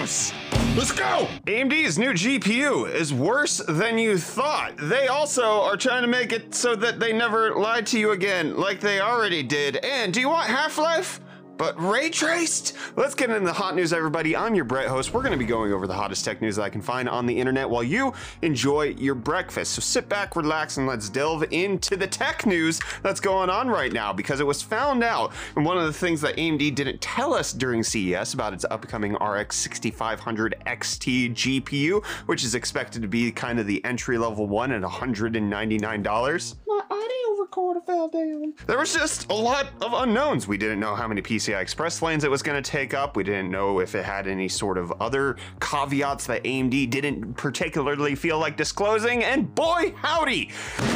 news. Let's go! AMD's new GPU is worse than you thought. They also are trying to make it so that they never lie to you again, like they already did. And do you want Half Life? But ray traced? Let's get into the hot news, everybody. I'm your Brett host. We're going to be going over the hottest tech news that I can find on the internet while you enjoy your breakfast. So sit back, relax, and let's delve into the tech news that's going on right now because it was found out. And one of the things that AMD didn't tell us during CES about its upcoming RX 6500 XT GPU, which is expected to be kind of the entry level one at $199. My audio recorder fell down. There was just a lot of unknowns. We didn't know how many PCI Express lanes it was going to take up. We didn't know if it had any sort of other caveats that AMD didn't particularly feel like disclosing. And boy, howdy,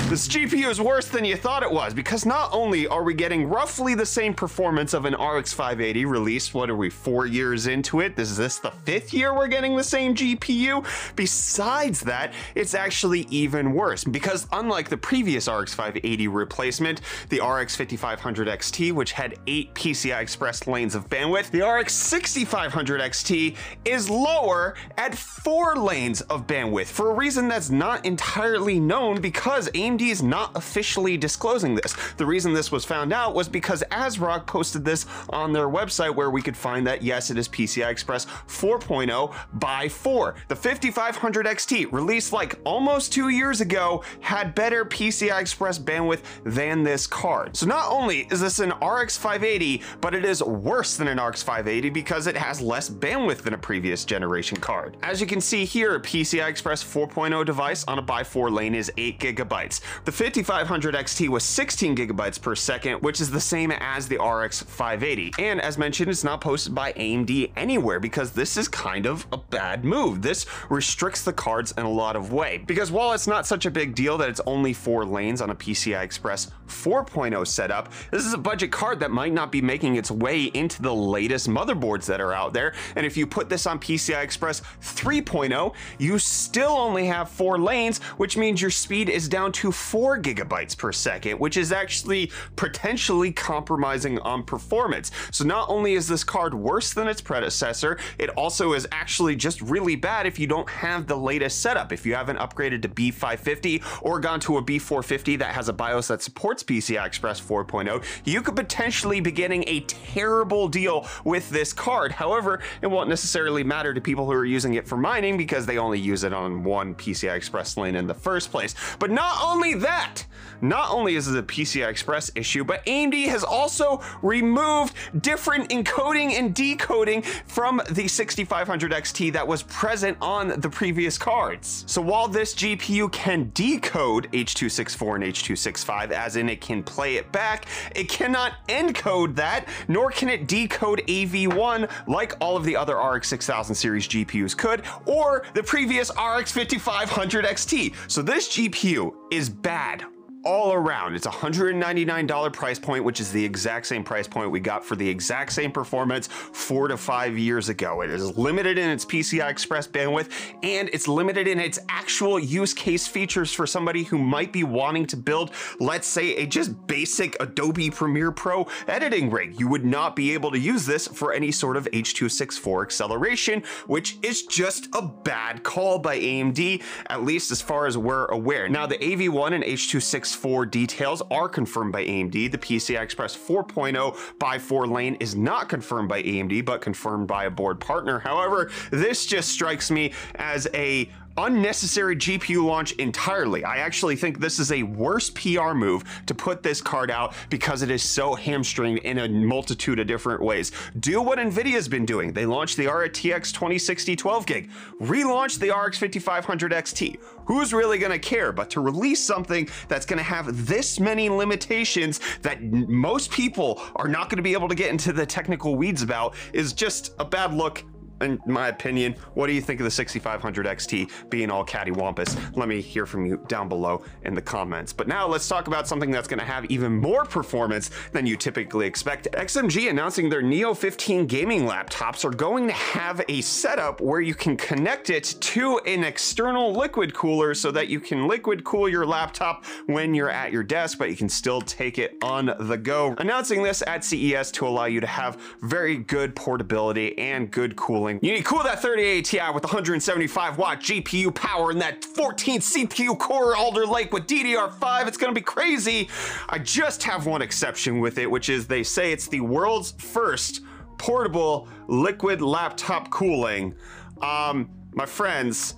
this GPU is worse than you thought it was because not only are we getting roughly the same performance of an RX 580 released, what are we, four years into it? Is this the fifth year we're getting the same GPU? Besides that, it's actually even worse because unlike the previous RX 580 replacement, the RX 5500 XT, which had eight PCI Express lanes of bandwidth. The RX 6500 XT is lower at four lanes of bandwidth for a reason that's not entirely known because AMD is not officially disclosing this. The reason this was found out was because ASRock posted this on their website where we could find that yes, it is PCI Express 4.0 by 4. The 5500 XT, released like almost two years ago, had better PCI Express bandwidth than this card. So not only is this an RX 580, but it is worse than an RX 580 because it has less bandwidth than a previous generation card. As you can see here, a PCI Express 4.0 device on a by 4 lane is 8 gigabytes. The 5500 XT was 16 gigabytes per second, which is the same as the RX 580. And as mentioned, it's not posted by AMD anywhere because this is kind of a bad move. This restricts the cards in a lot of way. Because while it's not such a big deal that it's only four lanes on a PCI Express 4.0 setup, this is a budget card that might not be making its way into the latest motherboards that are out there. And if you put this on PCI Express 3.0, you still only have four lanes, which means your speed is down to four gigabytes per second, which is actually potentially compromising on performance. So not only is this card worse than its predecessor, it also is actually just really bad if you don't have the latest setup. If you haven't upgraded to B550 or gone to a B450 that has a BIOS that supports PCI Express 4.0, you could potentially be getting a terrible deal with this card. However, it won't necessarily matter to people who are using it for mining because they only use it on one PCI Express lane in the first place. But not only that, not only is it a PCI Express issue, but AMD has also removed different encoding and decoding from the 6500 XT that was present on the previous cards. So while this GPU can decode H.264 and H.265, as in it can play it back, it cannot encode that, nor can it decode AV1 like all of the other RX 6000 series GPUs could, or the previous RX 5500 XT. So this GPU is bad all around. It's $199 price point, which is the exact same price point we got for the exact same performance four to five years ago. It is limited in its PCI Express bandwidth and it's limited in its actual use case features for somebody who might be wanting to build, let's say, a just basic Adobe Premiere Pro editing rig. You would not be able to use this for any sort of H.264 acceleration, which is just a bad call by AMD, at least as far as we're aware. Now, the AV1 and H.264 4 details are confirmed by AMD. The PCI Express 4.0 by 4 lane is not confirmed by AMD, but confirmed by a board partner. However, this just strikes me as a unnecessary GPU launch entirely. I actually think this is a worse PR move to put this card out because it is so hamstringed in a multitude of different ways. Do what Nvidia's been doing. They launched the RTX 2060 12 gig, relaunched the RX 5500 XT. Who's really to care? But to release something that's to have this many limitations that most people are not to be able to get into the technical weeds about is just a bad look in my opinion. What do you think of the 6500 XT being all cattywampus? Let me hear from you down below in the comments. But now let's talk about something that's going to have even more performance than you typically expect. XMG announcing their Neo 15 gaming laptops are going to have a setup where you can connect it to an external liquid cooler so that you can liquid cool your laptop when you're at your desk, but you can still take it on the go. Announcing this at CES to allow you to have very good portability and good cooling cooling. You need to cool that 3080 Ti with 175 watt GPU power and that 14 CPU core Alder Lake with DDR5. It's gonna be crazy. I just have one exception with it, which is they say it's the world's first portable liquid laptop cooling. Um, my friends,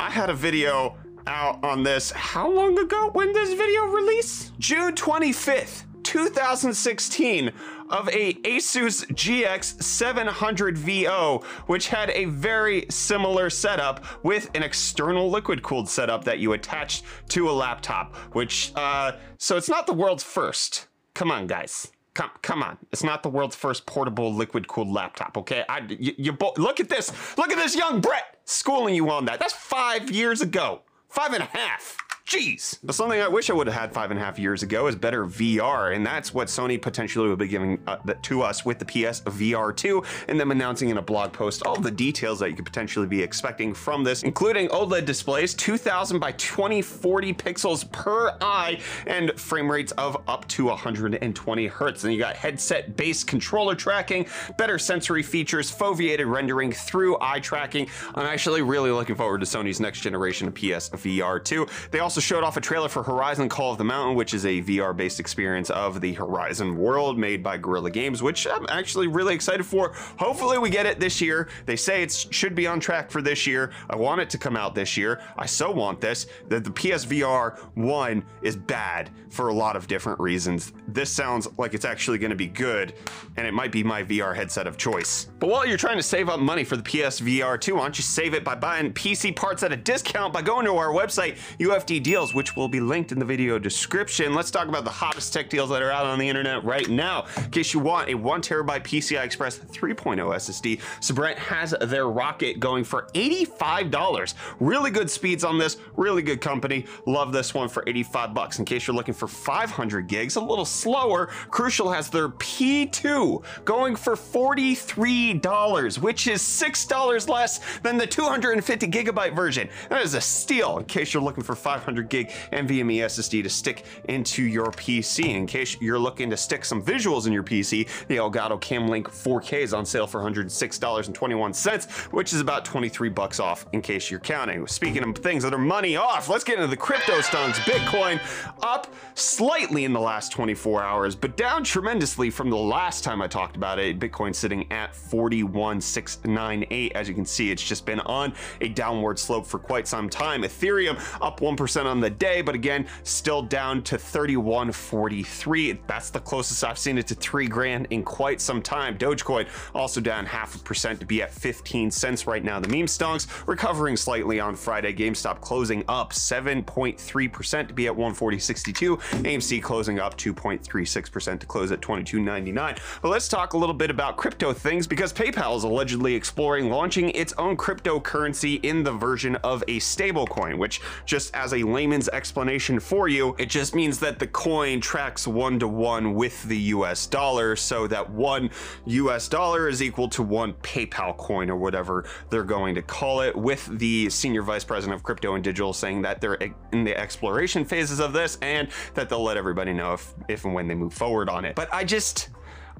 I had a video out on this. How long ago? When this video release? June 25th, 2016 of a Asus GX 700 VO, which had a very similar setup with an external liquid cooled setup that you attached to a laptop, which, uh, so it's not the world's first. Come on, guys. Come, come on. It's not the world's first portable liquid cooled laptop, okay? I, you, you bo- look at this. Look at this young Brett schooling you on that. That's five years ago. Five and a half. Jeez. But something I wish I would have had five and a half years ago is better VR, and that's what Sony potentially will be giving uh, to us with the PS VR 2, and them announcing in a blog post all the details that you could potentially be expecting from this, including OLED displays, 2000 by 2040 pixels per eye, and frame rates of up to 120 hertz. And you got headset-based controller tracking, better sensory features, foveated rendering through eye tracking. I'm actually really looking forward to Sony's next generation of PS VR 2. They also also showed off a trailer for Horizon Call of the Mountain, which is a VR based experience of the Horizon world made by Guerrilla Games, which I'm actually really excited for. Hopefully, we get it this year. They say it should be on track for this year. I want it to come out this year. I so want this. The, the PSVR 1 is bad for a lot of different reasons. This sounds like it's actually going to be good, and it might be my VR headset of choice. But while you're trying to save up money for the PSVR 2, why don't you save it by buying PC parts at a discount by going to our website, UFD deals, which will be linked in the video description. Let's talk about the hottest tech deals that are out on the internet right now. In case you want a one terabyte PCI Express 3.0 SSD, Sabrent has their Rocket going for $85. Really good speeds on this, really good company. Love this one for 85 bucks. In case you're looking for 500 gigs, a little slower, Crucial has their P2 going for $43, which is $6 less than the 250 gigabyte version. That is a steal in case you're looking for 500 500 gig NVMe SSD to stick into your PC. In case you're looking to stick some visuals in your PC, the Elgato Camlink 4K is on sale for $106.21, which is about 23 bucks off in case you're counting. Speaking of things that are money off, let's get into the crypto stonks. Bitcoin up slightly in the last 24 hours, but down tremendously from the last time I talked about it. Bitcoin sitting at 41,698. As you can see, it's just been on a downward slope for quite some time. Ethereum up 1% on the day, but again, still down to 31.43. That's the closest I've seen it to three grand in quite some time. Dogecoin also down half a percent to be at 15 cents right now. The meme stonks recovering slightly on Friday. GameStop closing up 7.3% to be at 140.62. AMC closing up 2.36% to close at 22.99. But let's talk a little bit about crypto things because PayPal is allegedly exploring launching its own cryptocurrency in the version of a stablecoin, which just as a layman's explanation for you, it just means that the coin tracks one to one with the US dollar so that one US dollar is equal to one PayPal coin or whatever they're going to call it, with the senior vice president of crypto and digital saying that they're in the exploration phases of this and that they'll let everybody know if, if and when they move forward on it. But I just,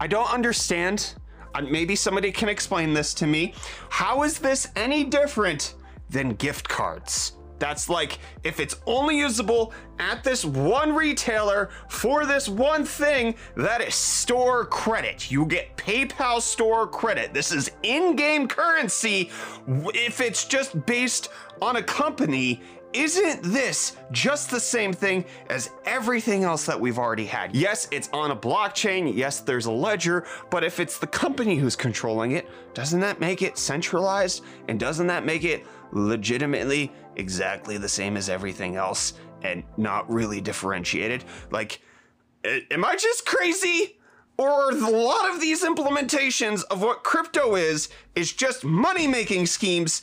I don't understand. Uh, maybe somebody can explain this to me. How is this any different than gift cards? That's like if it's only usable at this one retailer for this one thing, that is store credit. You get PayPal store credit. This is in game currency. If it's just based on a company, isn't this just the same thing as everything else that we've already had? Yes, it's on a blockchain. Yes, there's a ledger. But if it's the company who's controlling it, doesn't that make it centralized? And doesn't that make it legitimately exactly the same as everything else and not really differentiated. Like, am I just crazy? Or a lot of these implementations of what crypto is, is just money making schemes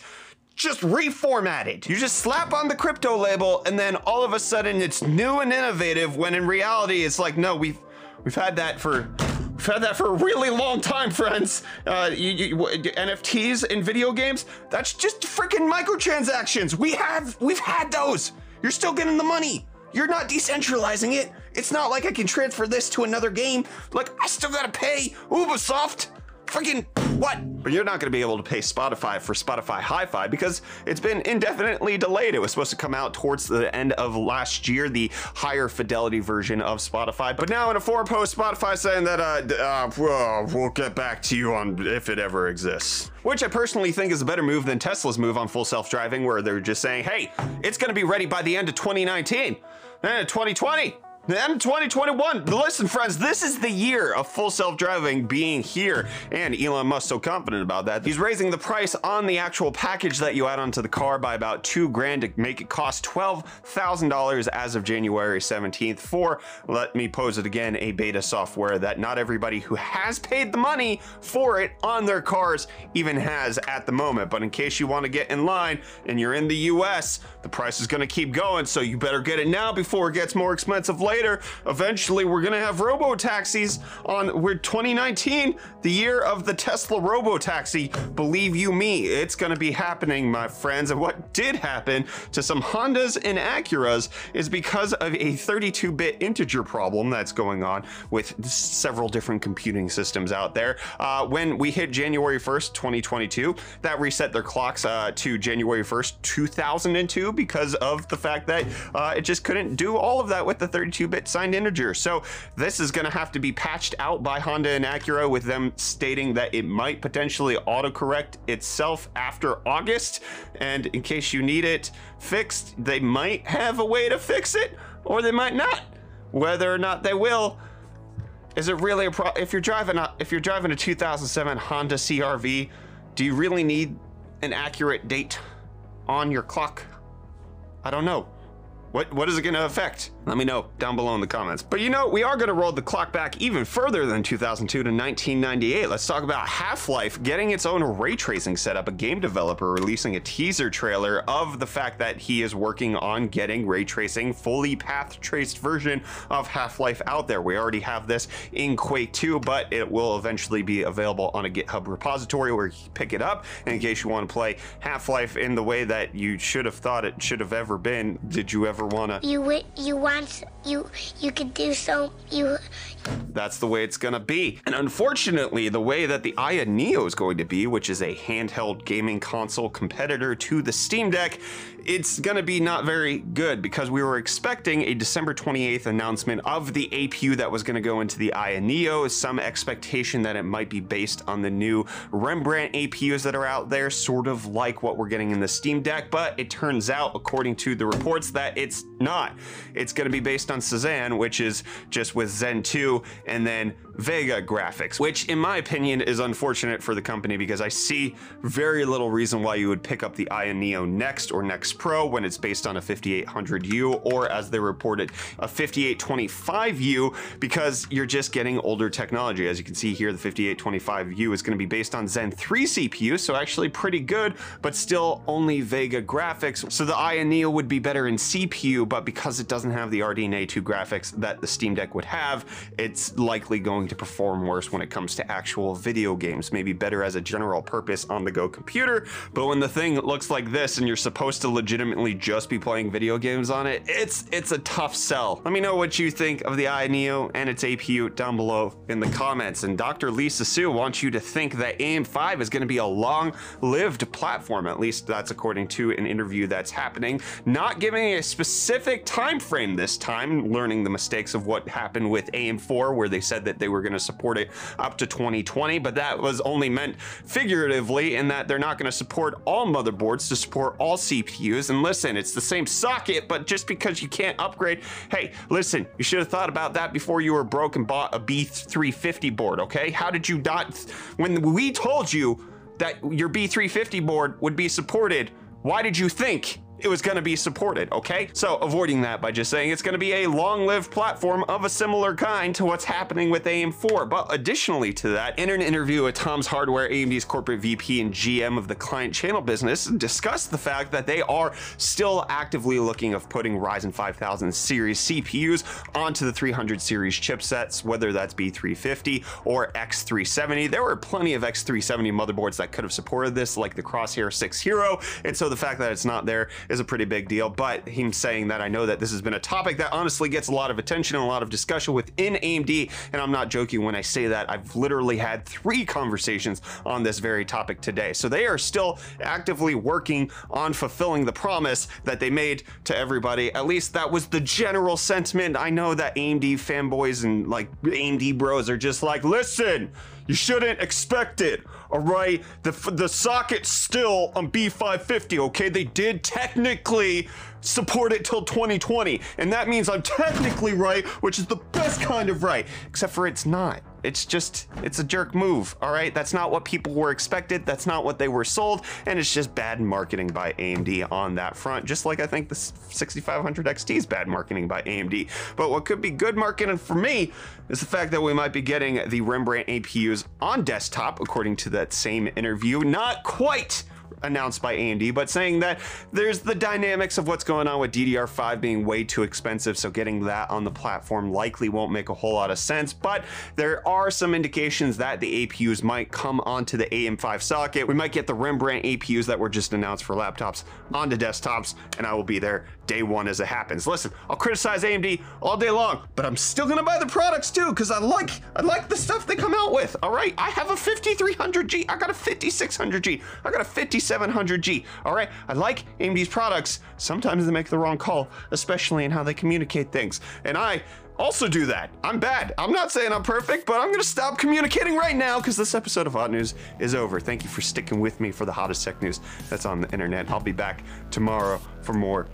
just reformatted. You just slap on the crypto label and then all of a sudden it's new and innovative when in reality it's like, no, we've we've had that for We've had that for a really long time, friends. Uh, you, you, NFTs in video games, that's just freaking microtransactions. We have, we've had those. You're still getting the money. You're not decentralizing it. It's not like I can transfer this to another game. Like, I still gotta pay Ubisoft. Freaking what? But you're not going to be able to pay Spotify for Spotify Hi-Fi because it's been indefinitely delayed. It was supposed to come out towards the end of last year, the higher fidelity version of Spotify. But now in a forum post, Spotify saying that uh, uh well, we'll get back to you on if it ever exists. Which I personally think is a better move than Tesla's move on full self-driving, where they're just saying, hey, it's going to be ready by the end of 2019 and 2020. And 2021. Listen, friends, this is the year of full self-driving being here, and Elon Musk so confident about that. He's raising the price on the actual package that you add onto the car by about two grand to make it cost $12,000 as of January 17th for, let me pose it again, a beta software that not everybody who has paid the money for it on their cars even has at the moment. But in case you want to get in line and you're in the US, the price is going to keep going, so you better get it now before it gets more expensive later later, eventually we're gonna have robo taxis on we're 2019, the year of the Tesla robo taxi. Believe you me, it's gonna be happening, my friends. And what did happen to some Hondas and Acuras is because of a 32-bit integer problem that's going on with several different computing systems out there. Uh, when we hit January 1st, 2022, that reset their clocks uh, to January 1st, 2002 because of the fact that uh, it just couldn't do all of that with the 32 2-bit signed integer. So this is going to have to be patched out by Honda and Acura with them stating that it might potentially autocorrect itself after August. And in case you need it fixed, they might have a way to fix it or they might not. Whether or not they will, is it really a pro? If you're driving a if you're driving a 2007 Honda CRV, do you really need an accurate date on your clock? I don't know. What what is it going to affect? Let me know down below in the comments. But you know, we are going to roll the clock back even further than 2002 to 1998. Let's talk about Half-Life getting its own ray tracing setup. A game developer releasing a teaser trailer of the fact that he is working on getting ray tracing, fully path traced version of Half-Life out there. We already have this in Quake 2, but it will eventually be available on a GitHub repository where you pick it up. In case you want to play Half-Life in the way that you should have thought it should have ever been, did you ever want to? You you want you you could do so you that's the way it's gonna be. And unfortunately, the way that the Aya Neo is going to be, which is a handheld gaming console competitor to the Steam Deck, it's gonna be not very good because we were expecting a December 28th announcement of the APU that was gonna go into the Aya Neo, some expectation that it might be based on the new Rembrandt APUs that are out there, sort of like what we're getting in the Steam Deck, but it turns out, according to the reports, that it's not. It's gonna be based on Cezanne, which is just with Zen 2 and then Vega graphics, which in my opinion is unfortunate for the company because I see very little reason why you would pick up the Aya Neo Next or Next Pro when it's based on a 5800U or as they reported a 5825U because you're just getting older technology. As you can see here, the 5825U is going to be based on Zen 3 CPU, so actually pretty good, but still only Vega graphics. So the Aya Neo would be better in CPU, but because it doesn't have the RDNA 2 graphics that the Steam Deck would have, it's likely going going to perform worse when it comes to actual video games, maybe better as a general purpose on the go computer, but when the thing looks like this and you're supposed to legitimately just be playing video games on it, it's it's a tough sell. Let me know what you think of the Aya Neo and its APU down below in the comments. And Dr. Lisa Su wants you to think that AM5 is going to be a long-lived platform, at least that's according to an interview that's happening, not giving a specific time frame this time, learning the mistakes of what happened with AM4 where they said that they were were going to support it up to 2020, but that was only meant figuratively in that they're not going to support all motherboards to support all CPUs. And listen, it's the same socket, but just because you can't upgrade, hey, listen, you should have thought about that before you were broke and bought a B350 board, okay? How did you not, when we told you that your B350 board would be supported, why did you think it was going to be supported, okay? So avoiding that by just saying it's going to be a long-lived platform of a similar kind to what's happening with AM4. But additionally to that, in an interview with Tom's Hardware, AMD's corporate VP and GM of the client channel business discussed the fact that they are still actively looking of putting Ryzen 5000 series CPUs onto the 300 series chipsets, whether that's B350 or X370. There were plenty of X370 motherboards that could have supported this, like the Crosshair 6 Hero, and so the fact that it's not there is a pretty big deal. But him saying that, I know that this has been a topic that honestly gets a lot of attention and a lot of discussion within AMD. And I'm not joking when I say that. I've literally had three conversations on this very topic today. So they are still actively working on fulfilling the promise that they made to everybody. At least that was the general sentiment. I know that AMD fanboys and like AMD bros are just like, listen, you shouldn't expect it. All right, the the socket's still on B550. Okay, they did technically support it till 2020, and that means I'm technically right, which is the best kind of right. Except for it's not. It's just, it's a jerk move, all right? That's not what people were expected. That's not what they were sold, and it's just bad marketing by AMD on that front. Just like I think the 6500 XT is bad marketing by AMD. But what could be good marketing for me is the fact that we might be getting the Rembrandt APUs on desktop, according to that same interview. Not quite announced by AMD, but saying that there's the dynamics of what's going on with DDR5 being way too expensive, so getting that on the platform likely won't make a whole lot of sense. But there are some indications that the APUs might come onto the AM5 socket. We might get the Rembrandt APUs that were just announced for laptops onto desktops, and I will be there day one as it happens. Listen, I'll criticize AMD all day long, but I'm still gonna buy the products because I like I like the stuff they come out with. All right, I have a 5300G, I got a 5600G, I got a 5700G. All right, I like AMD's products. Sometimes they make the wrong call, especially in how they communicate things, and I also do that. I'm bad. I'm not saying I'm perfect, but I'm gonna stop communicating right now because this episode of Hot News is over. Thank you for sticking with me for the hottest tech news that's on the internet. I'll be back tomorrow for more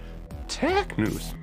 tech news.